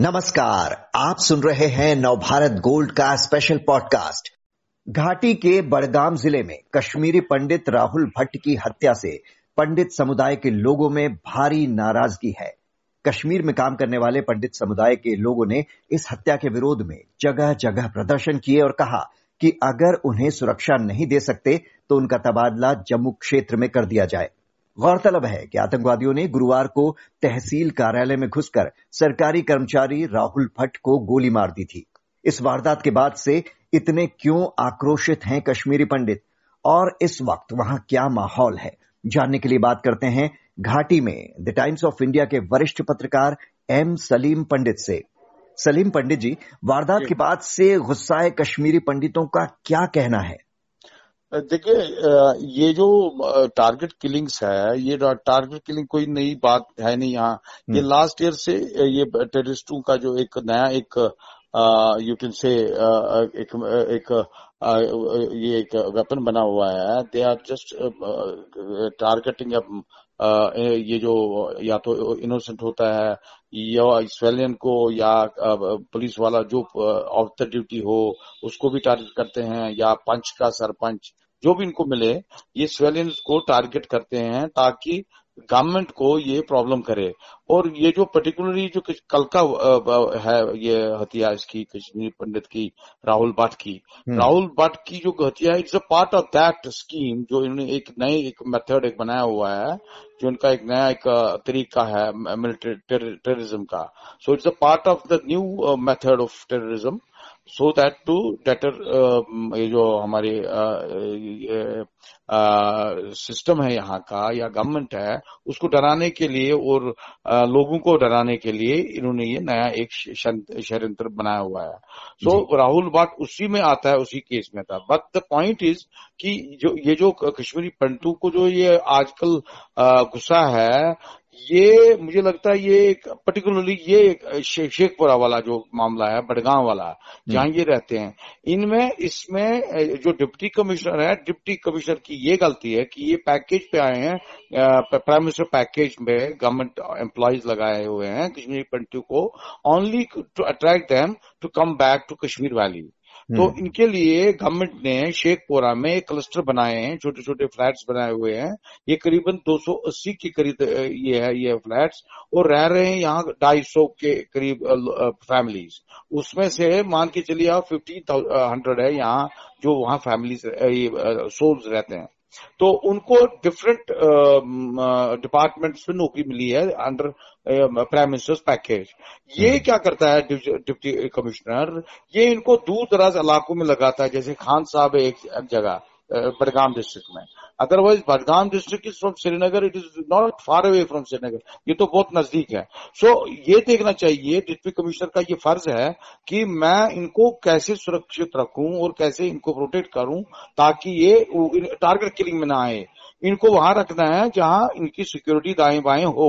नमस्कार, आप सुन रहे हैं नवभारत गोल्ड का स्पेशल पॉडकास्ट घाटी के बड़गाम ज़िले में कश्मीरी पंडित राहुल भट्ट की हत्या से पंडित समुदाय के लोगों में भारी नाराज़गी है। कश्मीर में काम करने वाले पंडित समुदाय के लोगों ने इस हत्या के विरोध में जगह जगह प्रदर्शन किए और कहा कि अगर उन्हें सुरक्षा नहीं दे सकते तो उनका तबादला जम्मू क्षेत्र में कर दिया जाए। गौरतलब है कि आतंकवादियों ने गुरुवार को तहसील कार्यालय में घुसकर सरकारी कर्मचारी राहुल भट्ट को गोली मार दी थी। इस वारदात के बाद से इतने क्यों आक्रोशित हैं कश्मीरी पंडित? और इस वक्त वहाँ क्या माहौल है? जानने के लिए बात करते हैं घाटी में द टाइम्स ऑफ़ इंडिया के वरिष्ठ पत्रकार एम सलीम पंडित से। सलीम पंडित जी वारदात के बाद से गुस्साए कश्मीरी पंडितों का क्या कहना है? देखिए ये जो टारगेट किलिंग्स है ये टारगेट किलिंग कोई नई बात है नहीं यहाँ। ये लास्ट ईयर से ये टेररिस्टों का जो एक नया एक यू कैन से एक एक ये वेपन बना हुआ है। दे आर जस्ट टारगेटिंग ये जो या तो इनोसेंट होता है, या सिविलियन को, या पुलिस वाला जो ऑफ़ द ड्यूटी हो, उसको भी टारगेट करते हैं, या पंच का सरपंच, जो भी इनको मिले, ये सिविलियंस को टारगेट करते हैं ताकि गवर्नमेंट को ये प्रॉब्लम करे। और ये जो पर्टिकुलरली जो कल का है ये हत्या इसकी कश्मीरी पंडित की राहुल भट्ट की। राहुल भट्ट की जो हत्या है it's a part of that scheme जो इन्होंने एक नए एक मेथड एक बनाया हुआ है जो इनका एक नया एक तरीका है मिलिट्री टेररिज्म का। So it's a part of the new method of terrorism so that to deter ये जो हमारे सिस्टम है यहाँ का या गवर्नमेंट है उसको डराने के लिए और आ, लोगों को डराने के लिए इन्होंने ये नया एक षड्यंत्र बनाया हुआ है। सो so, राहुल बाट उसी में आता है उसी केस में था बट द पॉइंट इज़ कि जो ये जो कश्मीरी पंडितों को जो ये आजकल गुस्सा है ये मुझे लगता है ये एक पर्टिकुलरली ये एक शेखपुरा वाला जो मामला है बडगांव वाला जहाँ ये रहते हैं इनमें इसमें जो डिप्टी कमिश्नर है डिप्टी कमिश्नर की ये गलती है कि ये पैकेज पे आए हैं प्राइम मिनिस्टर पैकेज में गवर्नमेंट एम्प्लॉयज़ लगाए हुए हैं कश्मीरी पंडितों को only to attract them to come back to Kashmir valley तो हम्म। इनके लिए गवर्नमेंट ने शेखपुरा में एक क्लस्टर बनाए हैं छोटे छोटे फ्लैट्स बनाए हुए हैं। ये करीबन 280 के करीब ये है ये फ्लैट्स और रह रहे हैं यहाँ ढाई के करीब फैमिलीज़ उसमें से मान के चलिए आप फिफ्टीन हंड्रेड है यहाँ जो वहाँ फैमिलीज़ सोल्स रहते हैं। तो उनको डिफरेंट डिपार्टमेंट्स में नौकरी मिली है अंडर प्राइम मिनिस्टर्स पैकेज ये हम्म। क्या करता है डिप्टी कमिश्नर ये इनको दूर दराज इलाकों में लगाता है जैसे खान साहब एक जगह। बडगाम डिस्ट्रिक्ट में। Otherwise Budgam district is from Srinagar it is not far away from Srinagar ये तो बहुत नज़दीक है। सो so, ये देखना चाहिए डिप्टी कमिश्नर का ये फ़र्ज़ है कि मैं इनको कैसे सुरक्षित रखूँ और कैसे इनको प्रोटेक्ट करूँ ताकि ये टारगेट किलिंग में ना आए। इनको वहाँ रखना है जहाँ इनकी सिक्योरिटी दाएँ बाएँ हो।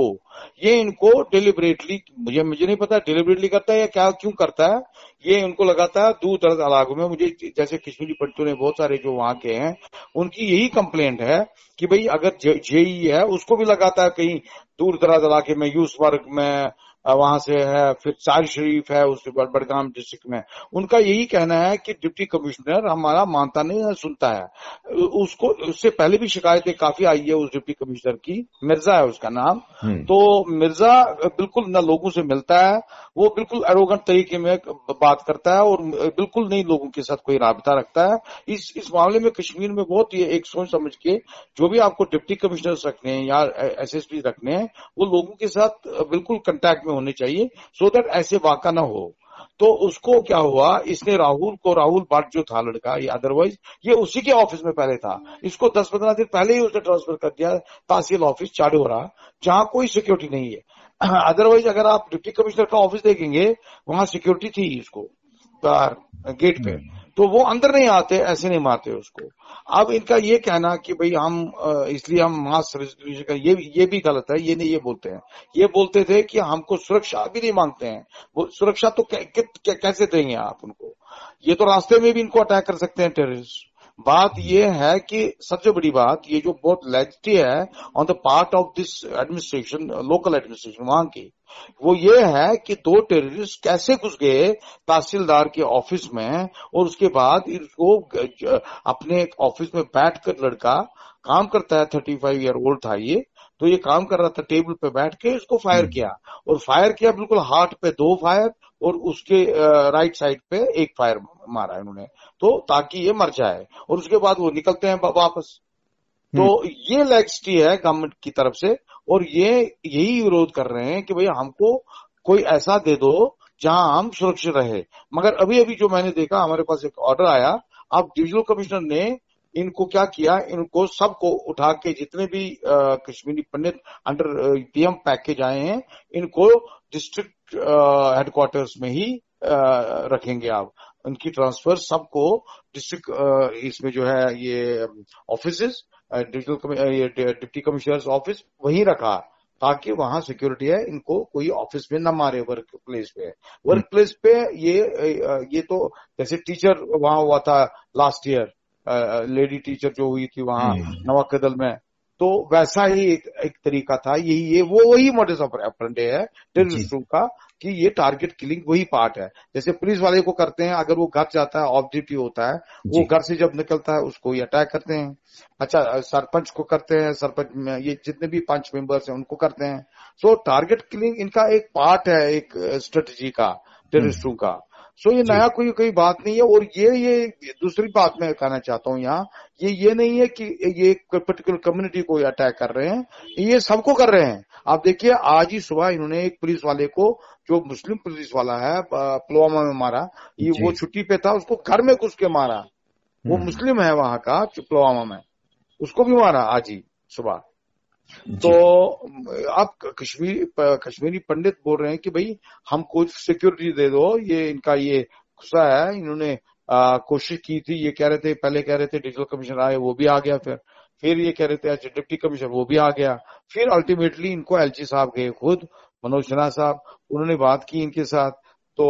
ये इनको डिलिबरेटली मुझे मुझे नहीं पता डिलिबरेटली करता है या क्या, क्यों करता है। ये इनको लगाता है दूर दराज इलाकों में। मुझे जैसे कश्मीरी पंडितों ने बहुत सारे जो वहाँ के हैं, उनकी यही कंप्लेंट है कि भाई अगर जेई है, उसको भी लगाता है कहीं दूर दराज इलाके में, यूस वर्ग में वहाँ से है फिर सार शरीफ है उस बड़गाम डिस्ट्रिक्ट में। उनका यही कहना है कि डिप्टी कमिश्नर हमारा मानता नहीं है सुनता है। उसको उससे पहले भी शिकायतें काफ़ी आई है उस डिप्टी कमिश्नर की। मिर्ज़ा है उसका नाम। हम्म। तो मिर्ज़ा बिल्कुल न लोगों से मिलता है वो बिल्कुल एरोगेंट तरीके में बात करता है और बिल्कुल नहीं लोगों के साथ कोई रबता रखता है। इस इस मामले में कश्मीर में बहुत ही एक सोच समझ के जो भी आपको डिप्टी कमिश्नर रखने हैं या एसएसपी रखने हैं वो लोगों के साथ बिल्कुल कंटेक्ट में होने चाहिए सो so दैट ऐसे वाका ना हो। तो उसको क्या हुआ, इसने राहुल को, राहुल भट्ट जो था लड़का, ये अदरवाइज़ ये उसी के ऑफ़िस में पहले था। इसको दस पंद्रह दिन पहले ही उसने ट्रांसफ़र कर दिया, तहसील ऑफ़िस चाडोरा जहाँ कोई सिक्योरिटी नहीं है। अदरवाइज़ अगर आप डिप्टी कमिश्नर का ऑफ़िस देखेंगे, वहाँ सिक्योरिटी थी इसको गेट पे। तो वो अंदर नहीं आते ऐसे नहीं मारते उसको। अब इनका ये कहना कि भाई हम इसलिए हम मास सर्विस का ये ये भी गलत है ये नहीं ये बोलते हैं। ये बोलते थे कि हमको सुरक्षा भी नहीं मांगते हैं। वो सुरक्षा तो कै, कै, कैसे देंगे आप उनको? ये तो रास्ते में भी इनको अटैक कर सकते हैं टेररिस्ट। बात ये है कि सबसे बड़ी बात, ये जो बहुत लेजिटी है on the part of this administration local administration वहाँ की, वो ये है कि दो टेररिस्ट कैसे घुस गए तहसीलदार के ऑफ़िस में और उसके बाद इसको अपने ऑफ़िस में बैठकर लड़का काम करता है थर्टी फाइव ईयर ओल्ड था ये तो ये काम कर रहा था टेबल पे बैठ के इसको फायर हम्म। किया। और फायर किया बिल्कुल हार्ट पे दो फायर और उसके राइट साइड पे एक फायर मारा इन्होंने। तो ताकि ये मर जाए। और उसके बाद वो निकलते हैं वापस। तो हम्म। ये लेक्सिटी है गवर्नमेंट की तरफ़ से। और ये यही विरोध कर रहे हैं कि भाई हमको कोई ऐसा दे दो जहाँ हम सुरक्षित रहे। मगर अभी अभी जो मैंने देखा हमारे पास एक ऑर्डर आया। अब डिविजनल कमिश्नर ने इनको क्या किया इनको सबको उठा के जितने भी Kashmiri Pandit under PM package आए हैं इनको डिस्ट्रिक्ट हेडक्वार्टर्स में ही आ, रखेंगे आप। उनकी ट्रांसफ़र सबको डिस्ट्रिक्ट इसमें जो है ये office digital deputy commissioner office वही रखा ताकि वहाँ सिक्योरिटी है इनको कोई ऑफ़िस में न मारे वर्क प्लेस पे। वर्क प्लेस पे ये ये तो जैसे टीचर वहाँ हुआ था लास्ट ईयर लेडी टीचर जो हुई थी वहाँ हम्म। नवाकदल में तो वैसा ही एक, एक तरीका था। यही ये वो वही ऑफ़ अपरेंडे है टेररिस्टों का कि ये टारगेट किलिंग वही पार्ट है। जैसे पुलिस वाले को करते हैं अगर वो घर जाता है ड्यूटी होता है वो घर से जब निकलता है उसको ही अटैक करते हैं। अच्छा सरपंच को करते हैं सरपंच में ये जितने भी पंच मेंबर्स हैं उनको करते हैं। सो टारगेट किलिंग इनका एक पार्ट है एक स्ट्रेटजी का टेररिस्टों का। सो ये नया कोई कोई बात नहीं है और ये ये दूसरी बात मैं कहना चाहता हूँ यहाँ ये ये नहीं है कि ये पर्टिकुलर कम्युनिटी को अटैक कर रहे हैं ये सबको कर रहे हैं। आप देखिए आज ही सुबह इन्होंने एक पुलिस वाले को जो मुस्लिम पुलिस वाला है पुलवामा में मारा ये वो छुट्टी पे था उसको घर में घुस के मारा। वो हम्म। मुस्लिम है वहाँ का पुलवामा में उसको भी मारा आज ही सुबह। तो आप कश्मीर कश्मीरी पंडित बोल रहे हैं कि भाई हमको सिक्योरिटी दे दो ये इनका ये गुस्सा है इन्होंने कोशिश की थी ये कह रहे थे पहले कह रहे थे डिजिटल कमिश्नर आए वो भी आ गया फिर। फिर ये कह रहे थे अच्छा डिप्टी कमिश्नर वो भी आ गया। फिर अल्टीमेटली इनको एलजी साहब गए खुद मनोज सिन्हा साहब उन्होंने बात की इनके साथ। तो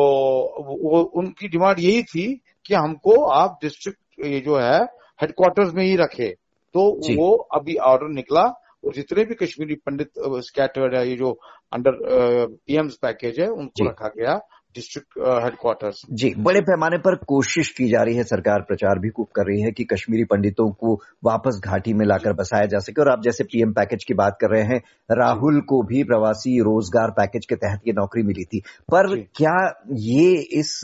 वो उनकी डिमांड यही थी कि हमको आप डिस्ट्रिक्ट ये जो है हेडक्वार्टर्स में ही रखे। तो वो अभी ऑर्डर निकला और जितने भी कश्मीरी पंडित स्कैटर्ड है ये जो अंडर पीएम्स पैकेज है उनको रखा गया डिस्ट्रिक्ट हेडक्वार्टर्स जी बड़े पैमाने पर कोशिश की जा रही है सरकार प्रचार भी खूब कर रही है कि कश्मीरी पंडितों को वापस घाटी में लाकर बसाया जा सके। और आप जैसे पीएम पैकेज की बात कर रहे हैं राहुल को भी प्रवासी रोज़गार पैकेज के तहत ये नौकरी मिली थी। पर क्या ये इस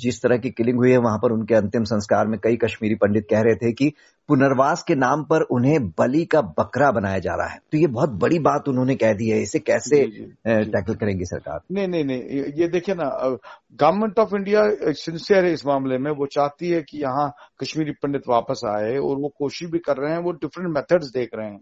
जिस तरह की किलिंग हुई है वहाँ पर उनके अंतिम संस्कार में कई कश्मीरी पंडित कह रहे थे कि पुनर्वास के नाम पर उन्हें बलि का बकरा बनाया जा रहा है। तो ये बहुत बड़ी बात उन्होंने कह दी है इसे कैसे टैकल करेंगी सरकार? नहीं नहीं नहीं ये देखिए ना गवर्नमेंट ऑफ़ इंडिया सिंसियर है इस मामले में। वो चाहती है कि यहाँ कश्मीरी पंडित वापस आए और वो कोशिश भी कर रहे हैं वो डिफरेंट मेथड्स देख रहे हैं।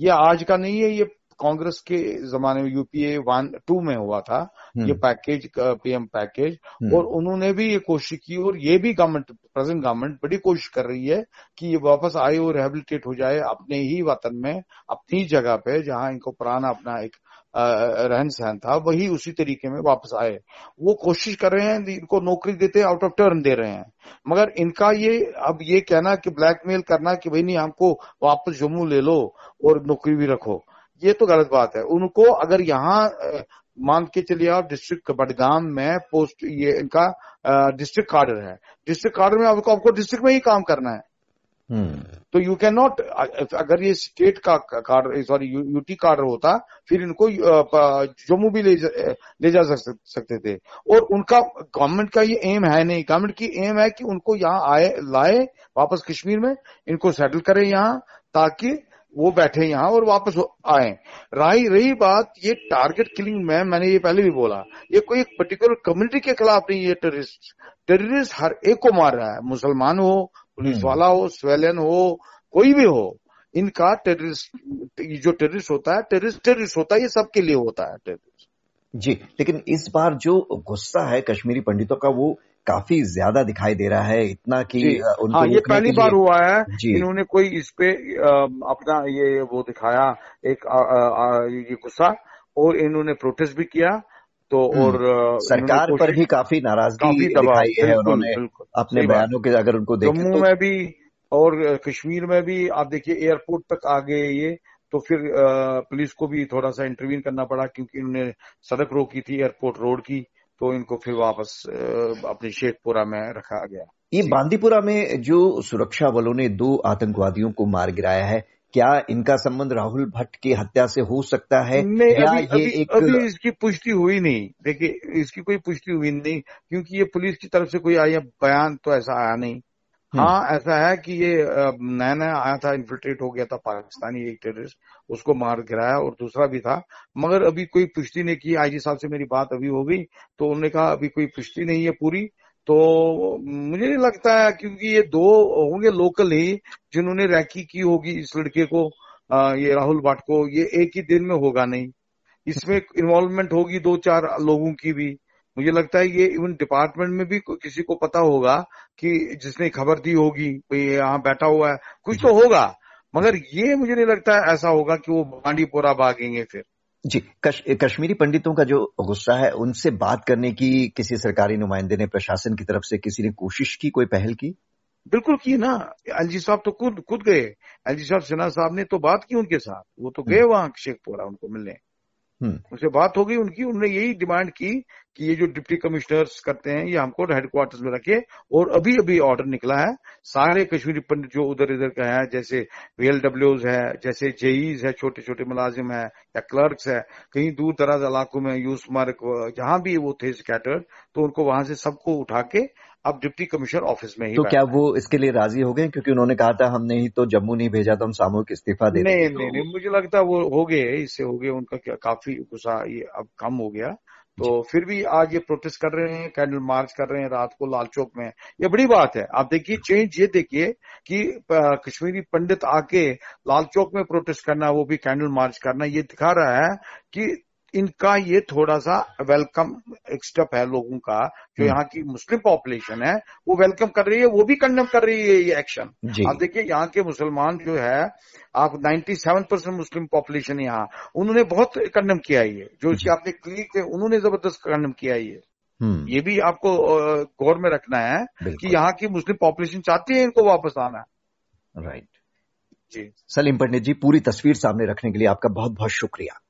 ये आज का नहीं है ये कांग्रेस के जमाने में यूपीए वन टू में हुआ था ये पैकेज। PM package. और उन्होंने भी ये कोशिश की और ये भी गवर्नमेंट प्रेजेंट गवर्नमेंट बड़ी कोशिश कर रही है कि ये वापस आए और रिहेबिलिटेट हो जाए अपने ही वतन में अपनी जगह पे जहाँ इनको पुराना अपना एक रहन सहन था वही उसी तरीके में वापस आए वो कोशिश कर रहे हैं इनको नौकरी देते आउट ऑफ़ टर्न दे रहे हैं मगर इनका ये अब ये कहना कि ब्लैकमेल करना कि भाई नहीं हमको वापस जम्मू ले लो और नौकरी भी रखो ये तो गलत बात है। उनको अगर यहाँ मान के चलिए आप डिस्ट्रिक्ट बडगाम में पोस्ट ये इनका डिस्ट्रिक्ट कार्डर है। डिस्ट्रिक्ट कार्डर में आपको आपको डिस्ट्रिक्ट में ही काम करना है। हम्म। तो यू कैन नॉट अगर ये स्टेट का कार्ड सॉरी यूटी कार्ड होता फिर इनको जम्मू भी ले जा, ले जा सकते थे। और उनका गवर्नमेंट का ये एम है नहीं। गवर्नमेंट की एम है कि उनको यहाँ आए लाए वापस कश्मीर में इनको सेटल करें यहाँ ताकि वो बैठे यहाँ और वापस आए। रही रही बात ये टारगेट किलिंग में मैंने ये पहले भी बोला ये कोई एक पर्टिकुलर कम्युनिटी के खिलाफ नहीं ये टेररिस्ट टेररिस्ट हर एक को मार रहा है मुसलमान हो पुलिस हम्म। वाला हो स्वेलियन हो कोई भी हो इनका टेररिस्ट जो टेररिस्ट होता है टेररिस्ट टेररिस्ट होता है ये सबके लिए होता है टेररिस्ट जी लेकिन इस बार जो गुस्सा है कश्मीरी पंडितों का वो काफ़ी ज़्यादा दिखाई दे रहा है इतना कि उनको हाँ, ये पहली बार हुआ है। इन्होंने कोई इस पे अपना ये वो दिखाया एक आ, आ, ये गुस्सा और इन्होंने प्रोटेस्ट भी किया तो हम्म। और सरकार पर भी काफ़ी नाराज़गी दिखाई है उन्होंने अपने बयानों के अगर उनको देखें जम्मू तो, में भी और कश्मीर में भी आप देखिए एयरपोर्ट तक आ गए ये तो फिर पुलिस को भी थोड़ा सा इंटरवीन करना पड़ा क्योंकि इन्होंने सड़क रोकी थी एयरपोर्ट रोड की। तो इनको फिर वापस अपने शेखपुरा में रखा गया। ये बांदीपुरा में जो सुरक्षा बलों ने दो आतंकवादियों को मार गिराया है क्या इनका संबंध राहुल भट्ट की हत्या से हो सकता है? नहीं या अभी, ये अभी, एक अभी इसकी पुष्टि हुई नहीं। देखिए इसकी कोई पुष्टि हुई नहीं क्योंकि ये पुलिस की तरफ़ से कोई आया बयान तो ऐसा आया नहीं। हाँ ऐसा है कि ये नया नया आया था इन्फिल्ट्रेट हो गया था पाकिस्तानी एक टेररिस्ट उसको मार गिराया और दूसरा भी था। मगर अभी कोई पुष्टि नहीं की। आईजी साहब से मेरी बात अभी हो गई तो उन्होंने कहा अभी कोई पुष्टि नहीं है पूरी। तो मुझे नहीं लगता है क्योंकि ये दो होंगे लोकल ही जिन्होंने रैकी की होगी इस लड़के को ये राहुल भाट को। ये एक ही दिन में होगा नहीं। इसमें इन्वॉल्वमेंट होगी दो चार लोगों की भी। मुझे लगता है ये इवन डिपार्टमेंट में भी किसी को पता होगा कि जिसने खबर दी होगी कोई यहाँ बैठा हुआ है कुछ तो होगा मगर ये मुझे नहीं लगता है ऐसा होगा कि वो बांडीपोरा भागेंगे फिर। जी कश, कश्मीरी पंडितों का जो गुस्सा है उनसे बात करने की किसी सरकारी नुमाइंदे ने प्रशासन की तरफ़ से किसी ने कोशिश की कोई पहल की? बिल्कुल की ना। एलजी साहब तो खुद खुद गए। एलजी साहब सिन्हा साहब ने तो बात की उनके साथ। वो तो गए हम्म। वहाँ शेखपुरा उनको मिलने। उनसे बात हो गई उनकी उन्होंने यही डिमांड की कि ये जो डिप्टी कमिश्नर्स करते हैं, ये हमको हेडक्वार्टर्स में रखे। और अभी अभी ऑर्डर निकला है। सारे कश्मीरी पंडित जो उधर इधर का है, जैसे वीएलडब्ल्यूज है, जैसे जेईज है छोटे छोटे मुलाजिम है, या क्लर्क्स है, कहीं दूर दराज इलाकों में यूस मार्क जहाँ भी वो थे स्कैटर तो उनको वहाँ से सबको उठा के अब डिप्टी कमिश्नर ऑफ़िस में ही तो क्या वो इसके लिए राज़ी हो गए? क्योंकि उन्होंने कहा था हमने ही तो जम्मू नहीं भेजा तो हम सामूहिक इस्तीफा दे नहीं नहीं नहीं मुझे लगता है वो हो गए इससे हो गए उनका क्या, काफ़ी गुस्सा ये अब कम हो गया। तो फिर भी आज ये प्रोटेस्ट कर रहे हैं कैंडल मार्च कर रहे हैं रात को लाल चौक में। ये बड़ी बात है। आप देखिए चेंज ये देखिए कि कश्मीरी पंडित आके लाल चौक में प्रोटेस्ट करना वो भी कैंडल मार्च करना ये दिखा रहा है कि इनका ये थोड़ा सा वेलकम एक स्टेप है लोगों का जो हम्म। यहाँ की मुस्लिम पॉपुलेशन है वो वेलकम कर रही है वो भी कंडम कर रही है ये एक्शन आप देखिए यहाँ के मुसलमान जो है आप 97 परसेंट मुस्लिम पॉपुलेशन यहाँ उन्होंने बहुत कंडम किया ये। जो इसके आपने क्लिक थे उन्होंने ज़बरदस्त कंडम किया ये। हम्म। ये भी आपको गौर में रखना है कि यहाँ की मुस्लिम पॉपुलेशन चाहती है इनको वापस आना। राइट जी। सलीम पंडित जी पूरी तस्वीर सामने रखने के लिए आपका बहुत बहुत शुक्रिया।